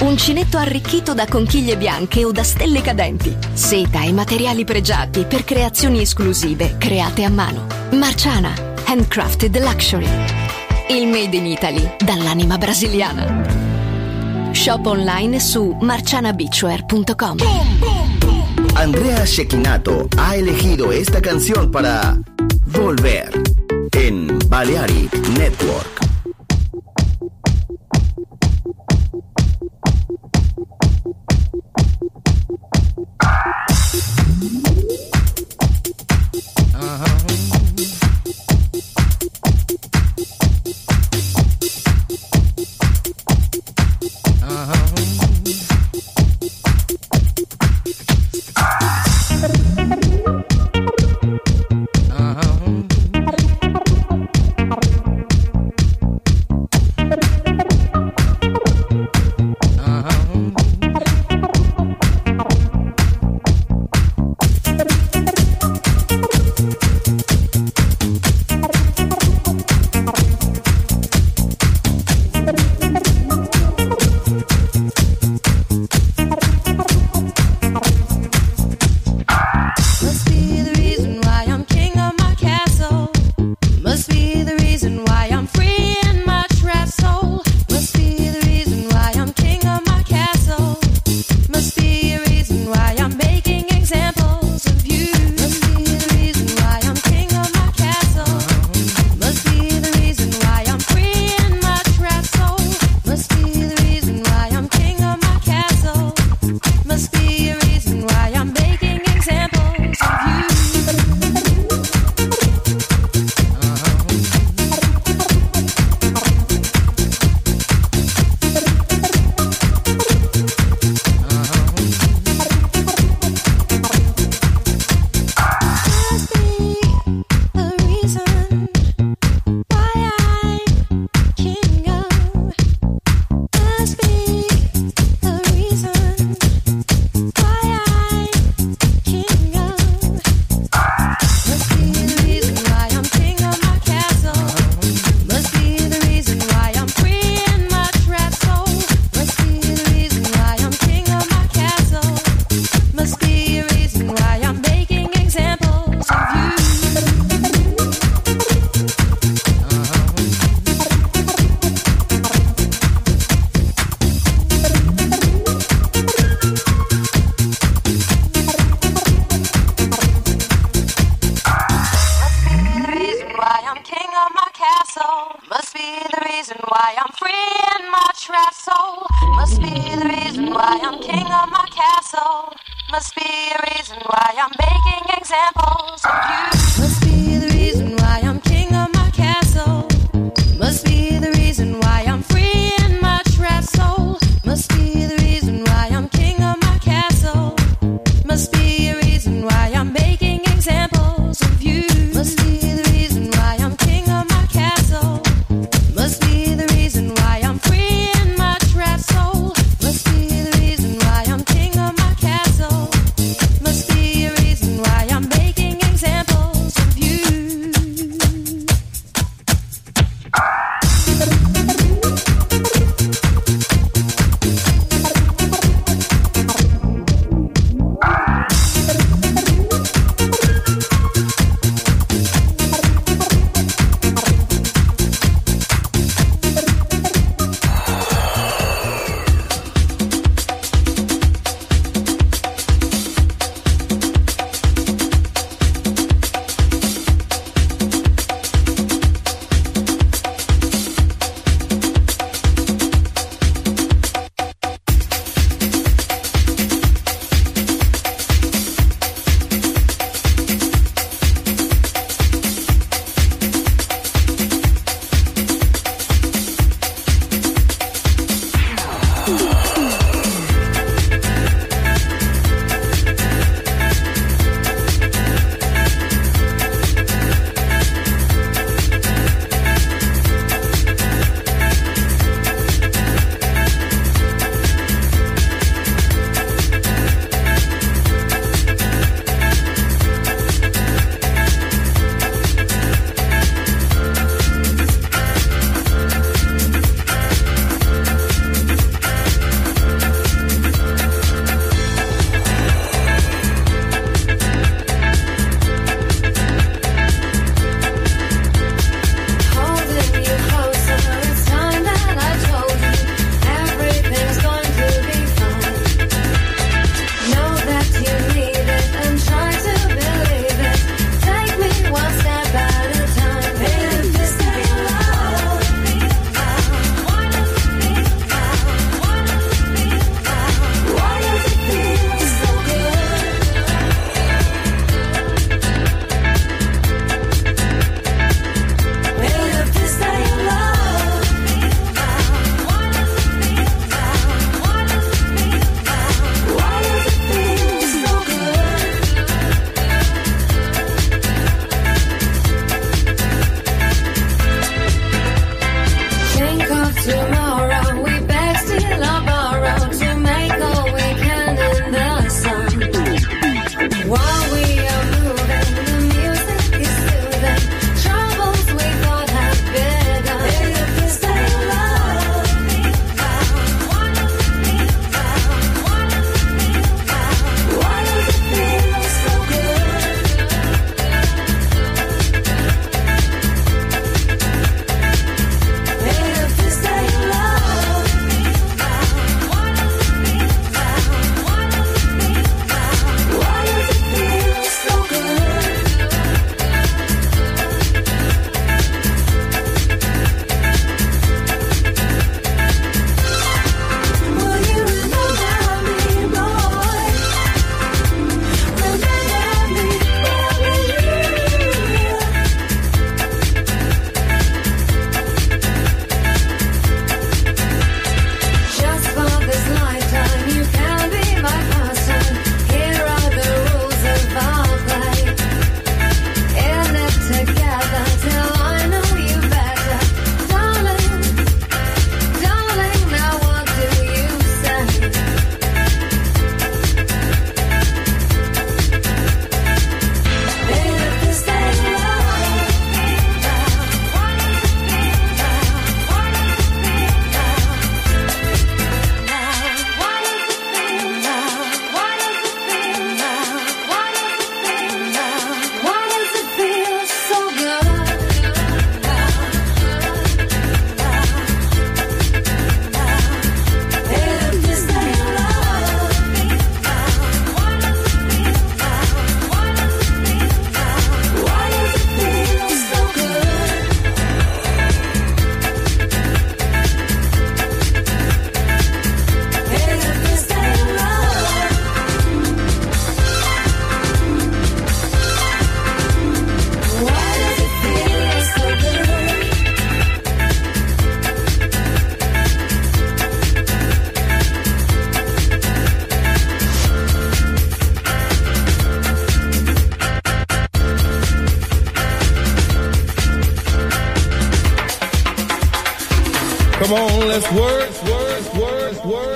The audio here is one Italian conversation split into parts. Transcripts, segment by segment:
Uncinetto arricchito da conchiglie bianche o da stelle cadenti. Seta e materiali pregiati per creazioni esclusive create a mano. Marciana, handcrafted luxury. Il made in Italy dall'anima brasiliana. Shop online su marcianabeachwear.com. Andrea Shekinato ha elegido esta canción para Volver en Balearic Network.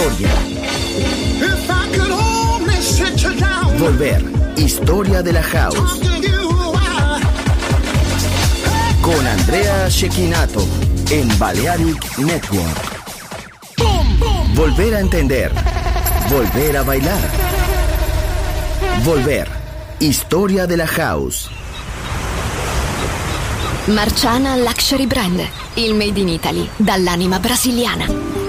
Historia. Volver. Historia de la house. Con Andrea Shekinato. En Balearic Network. Volver a entender. Volver a bailar. Volver. Historia de la house. Marciana Luxury Brand, il made in Italy dall'anima brasiliana.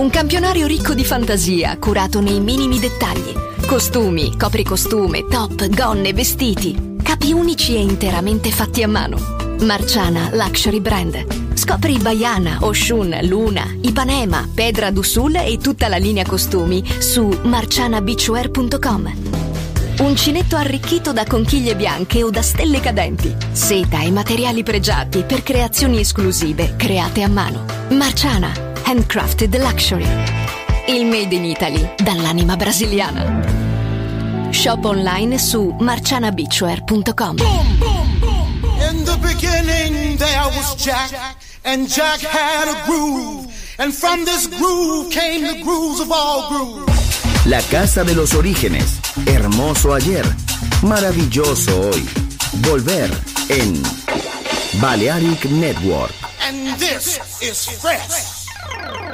Un campionario ricco di fantasia, curato nei minimi dettagli. Costumi, copricostume, top, gonne, vestiti. Capi unici e interamente fatti a mano. Marciana Luxury Brand. Scopri Baiana, Oshun, Luna, Ipanema, Pedra do Sul e tutta la linea costumi su marcianabeachwear.com. Uncinetto arricchito da conchiglie bianche o da stelle cadenti. Seta e materiali pregiati per creazioni esclusive create a mano. Marciana, handcrafted luxury. Il made in Italy dall'anima brasiliana. Shop online su marcianabeachwear.com. In the beginning there was Jack, and Jack had a groove. And from this groove came the grooves of all grooves. La casa de los orígenes. Hermoso ayer. Maravilloso hoy. Volver en Balearic Network. And this is fresh. Grrrr!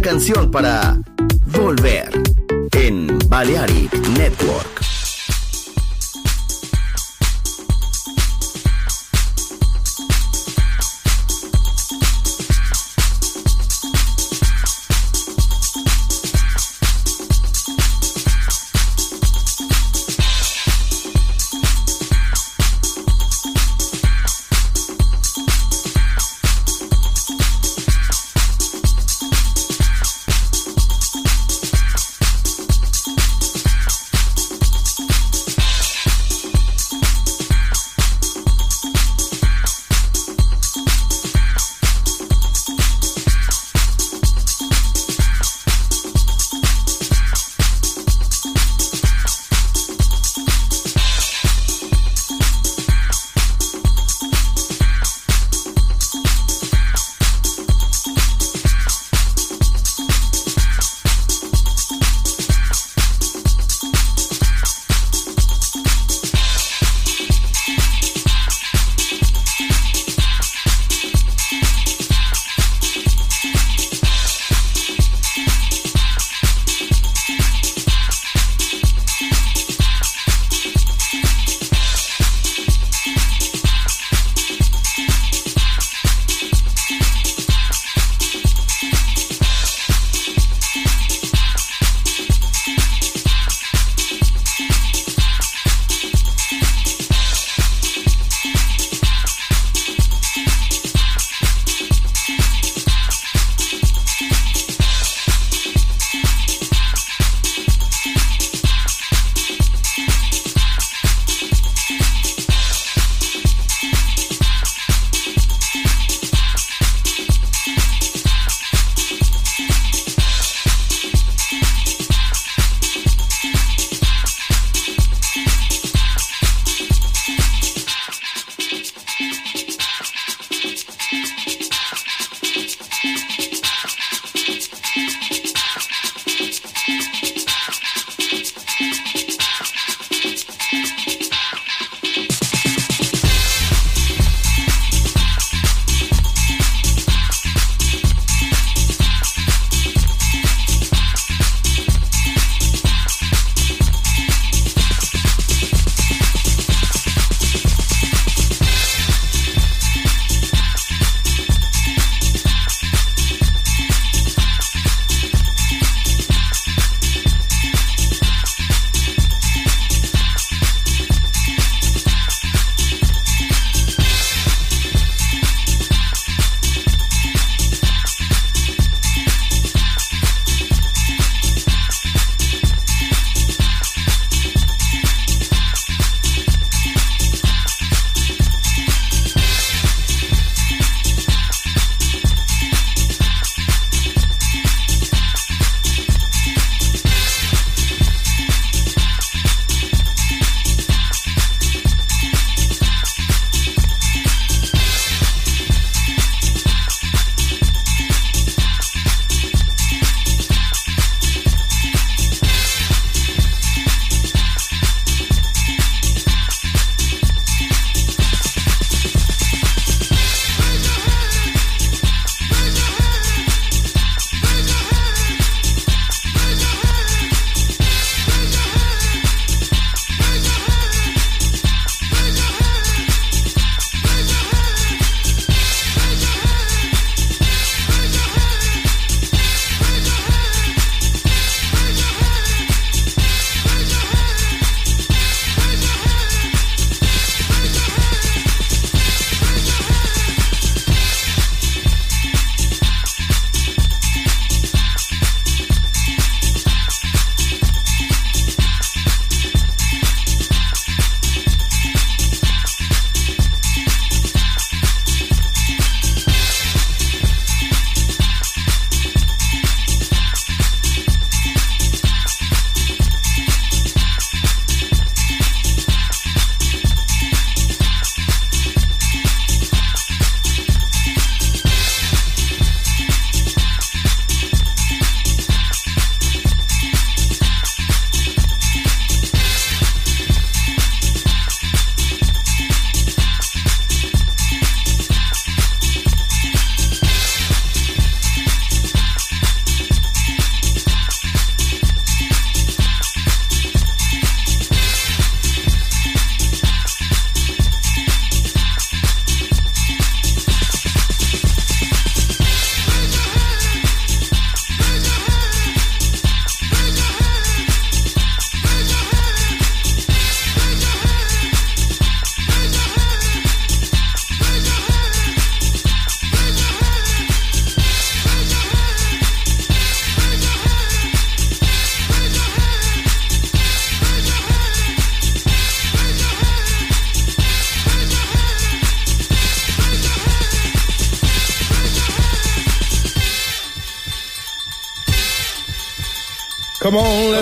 Canción para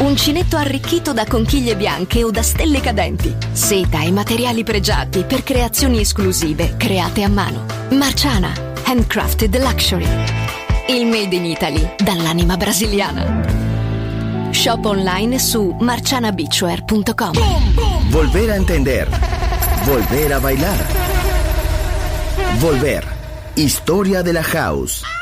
Uncinetto arricchito da conchiglie bianche o da stelle cadenti. Seta e materiali pregiati per creazioni esclusive create a mano. Marciana, handcrafted luxury. Il made in Italy dall'anima brasiliana. Shop online su marcianabeachwear.com. Volver a entender. Volver a bailar. Volver. Historia de la house.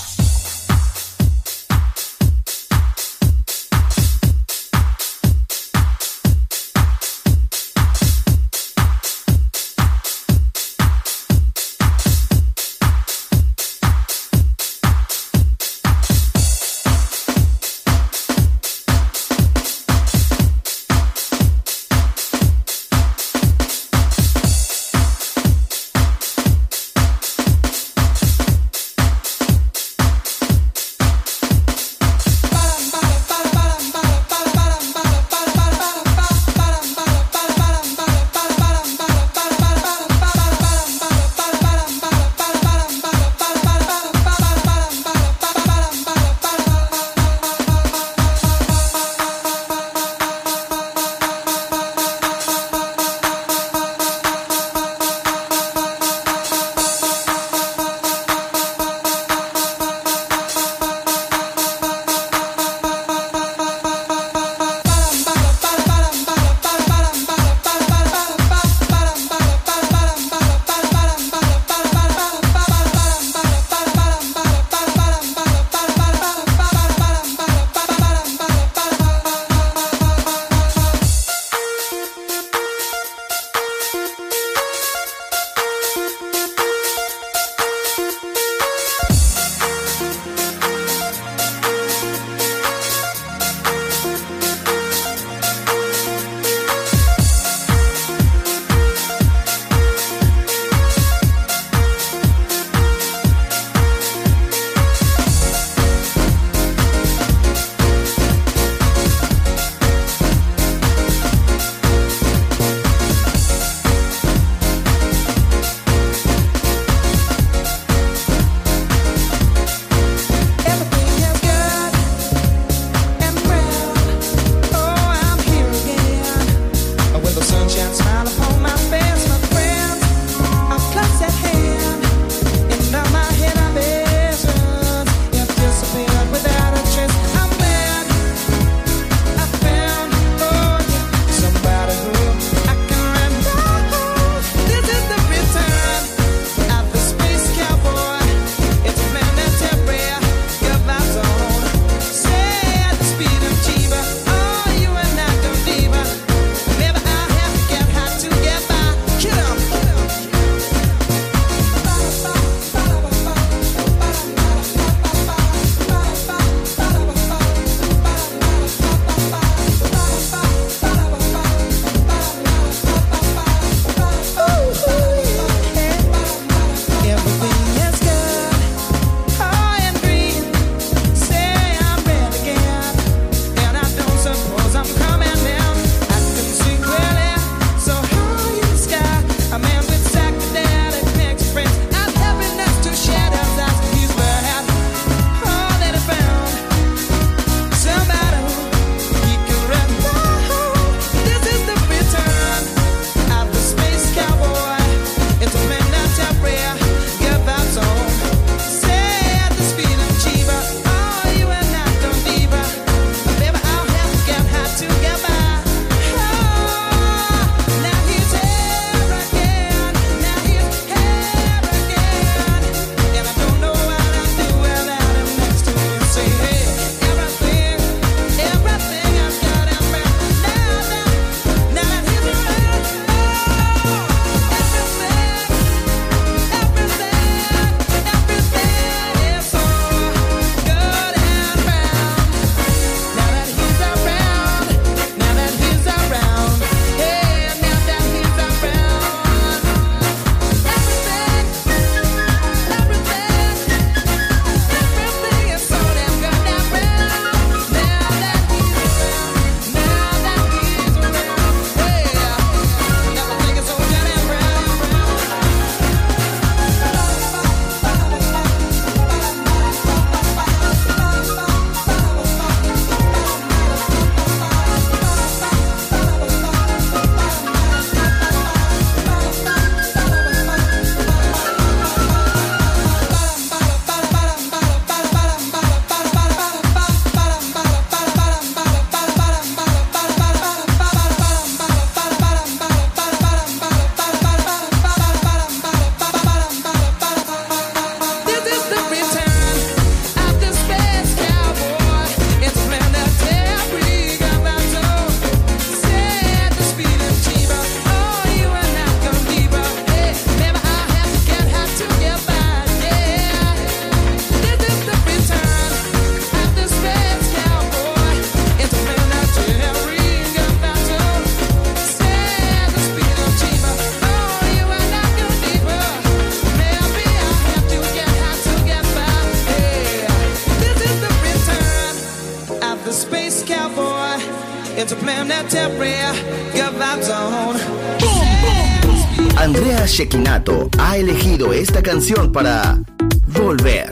Andrea Shekinato ha elegido esta canción para volver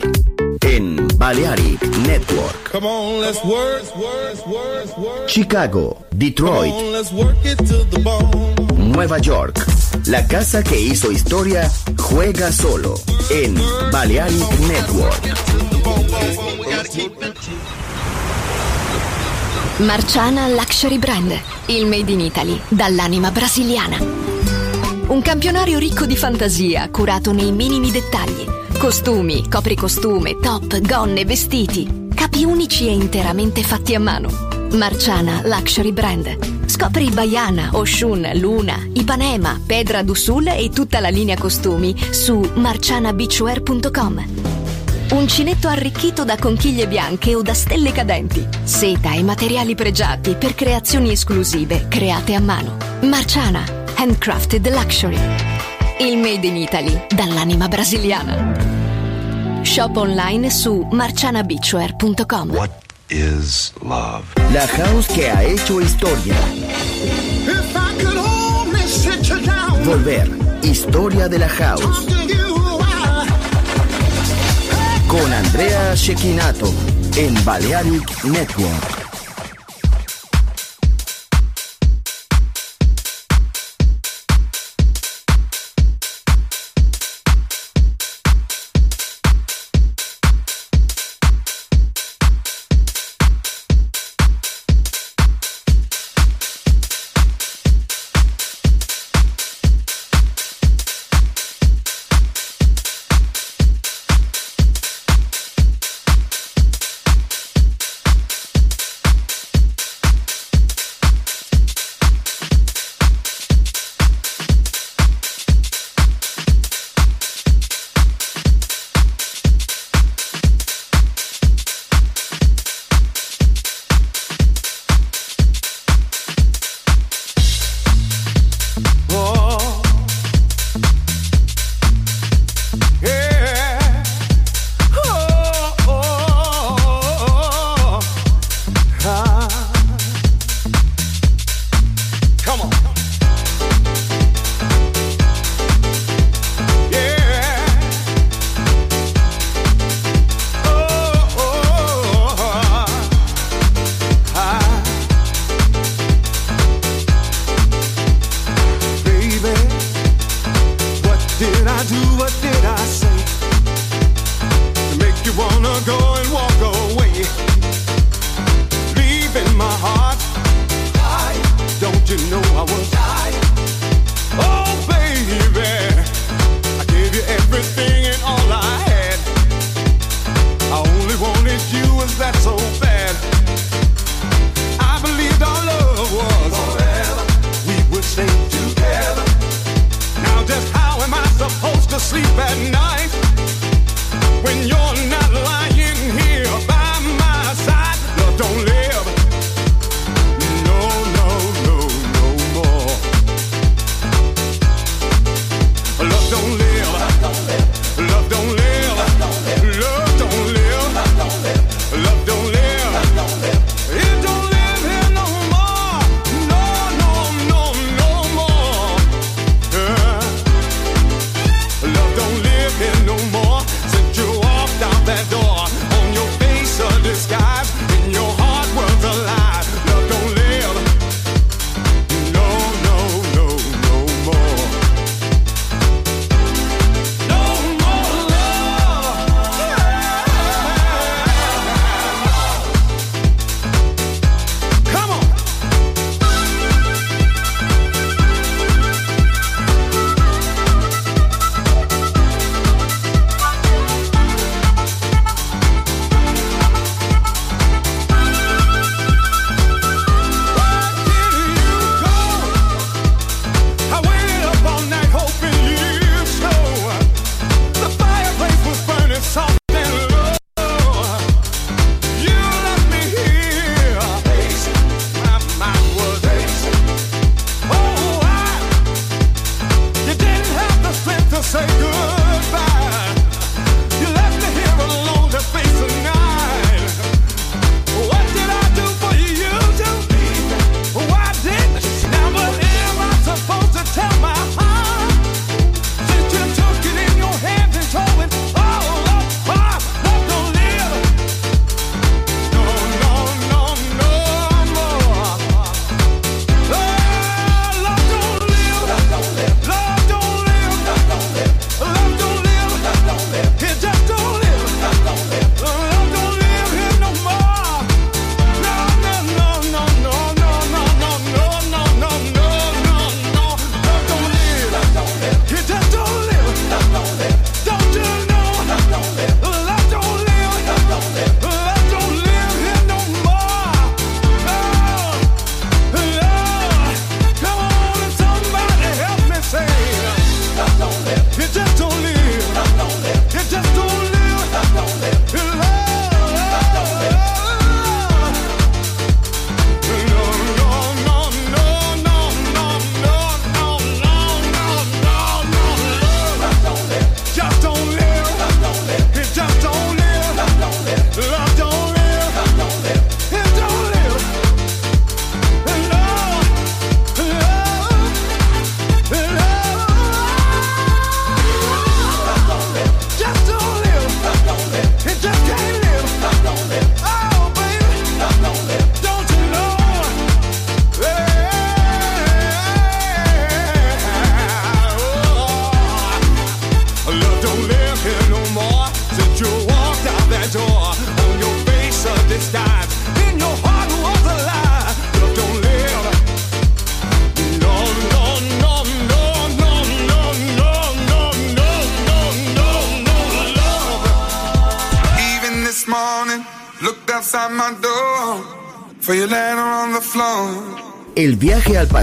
en Balearic Network. Come on, let's work, work, work, work. Chicago, Detroit, Come on, let's work it to the bone. Nueva York. La casa que hizo historia juega solo en Balearic Network. Marciana Luxury Brand, il made in Italy dall'anima brasiliana. Un campionario ricco di fantasia, curato nei minimi dettagli. Costumi, copricostume, top, gonne, vestiti. Capi unici e interamente fatti a mano. Marciana Luxury Brand. Scopri Baiana, Oshun, Luna, Ipanema, Pedra d'Usul e tutta la linea costumi su marcianabeachwear.com. Uncinetto arricchito da conchiglie bianche o da stelle cadenti. Seta e materiali pregiati per creazioni esclusive create a mano. Marciana, handcrafted luxury. Il made in Italy dall'anima brasiliana. Shop online su marcianabeachwear.com. What is love? La house que ha hecho historia. If I could only sit you down, Volver. Historia de la house. Con Andrea Shekinato en Balearic Network.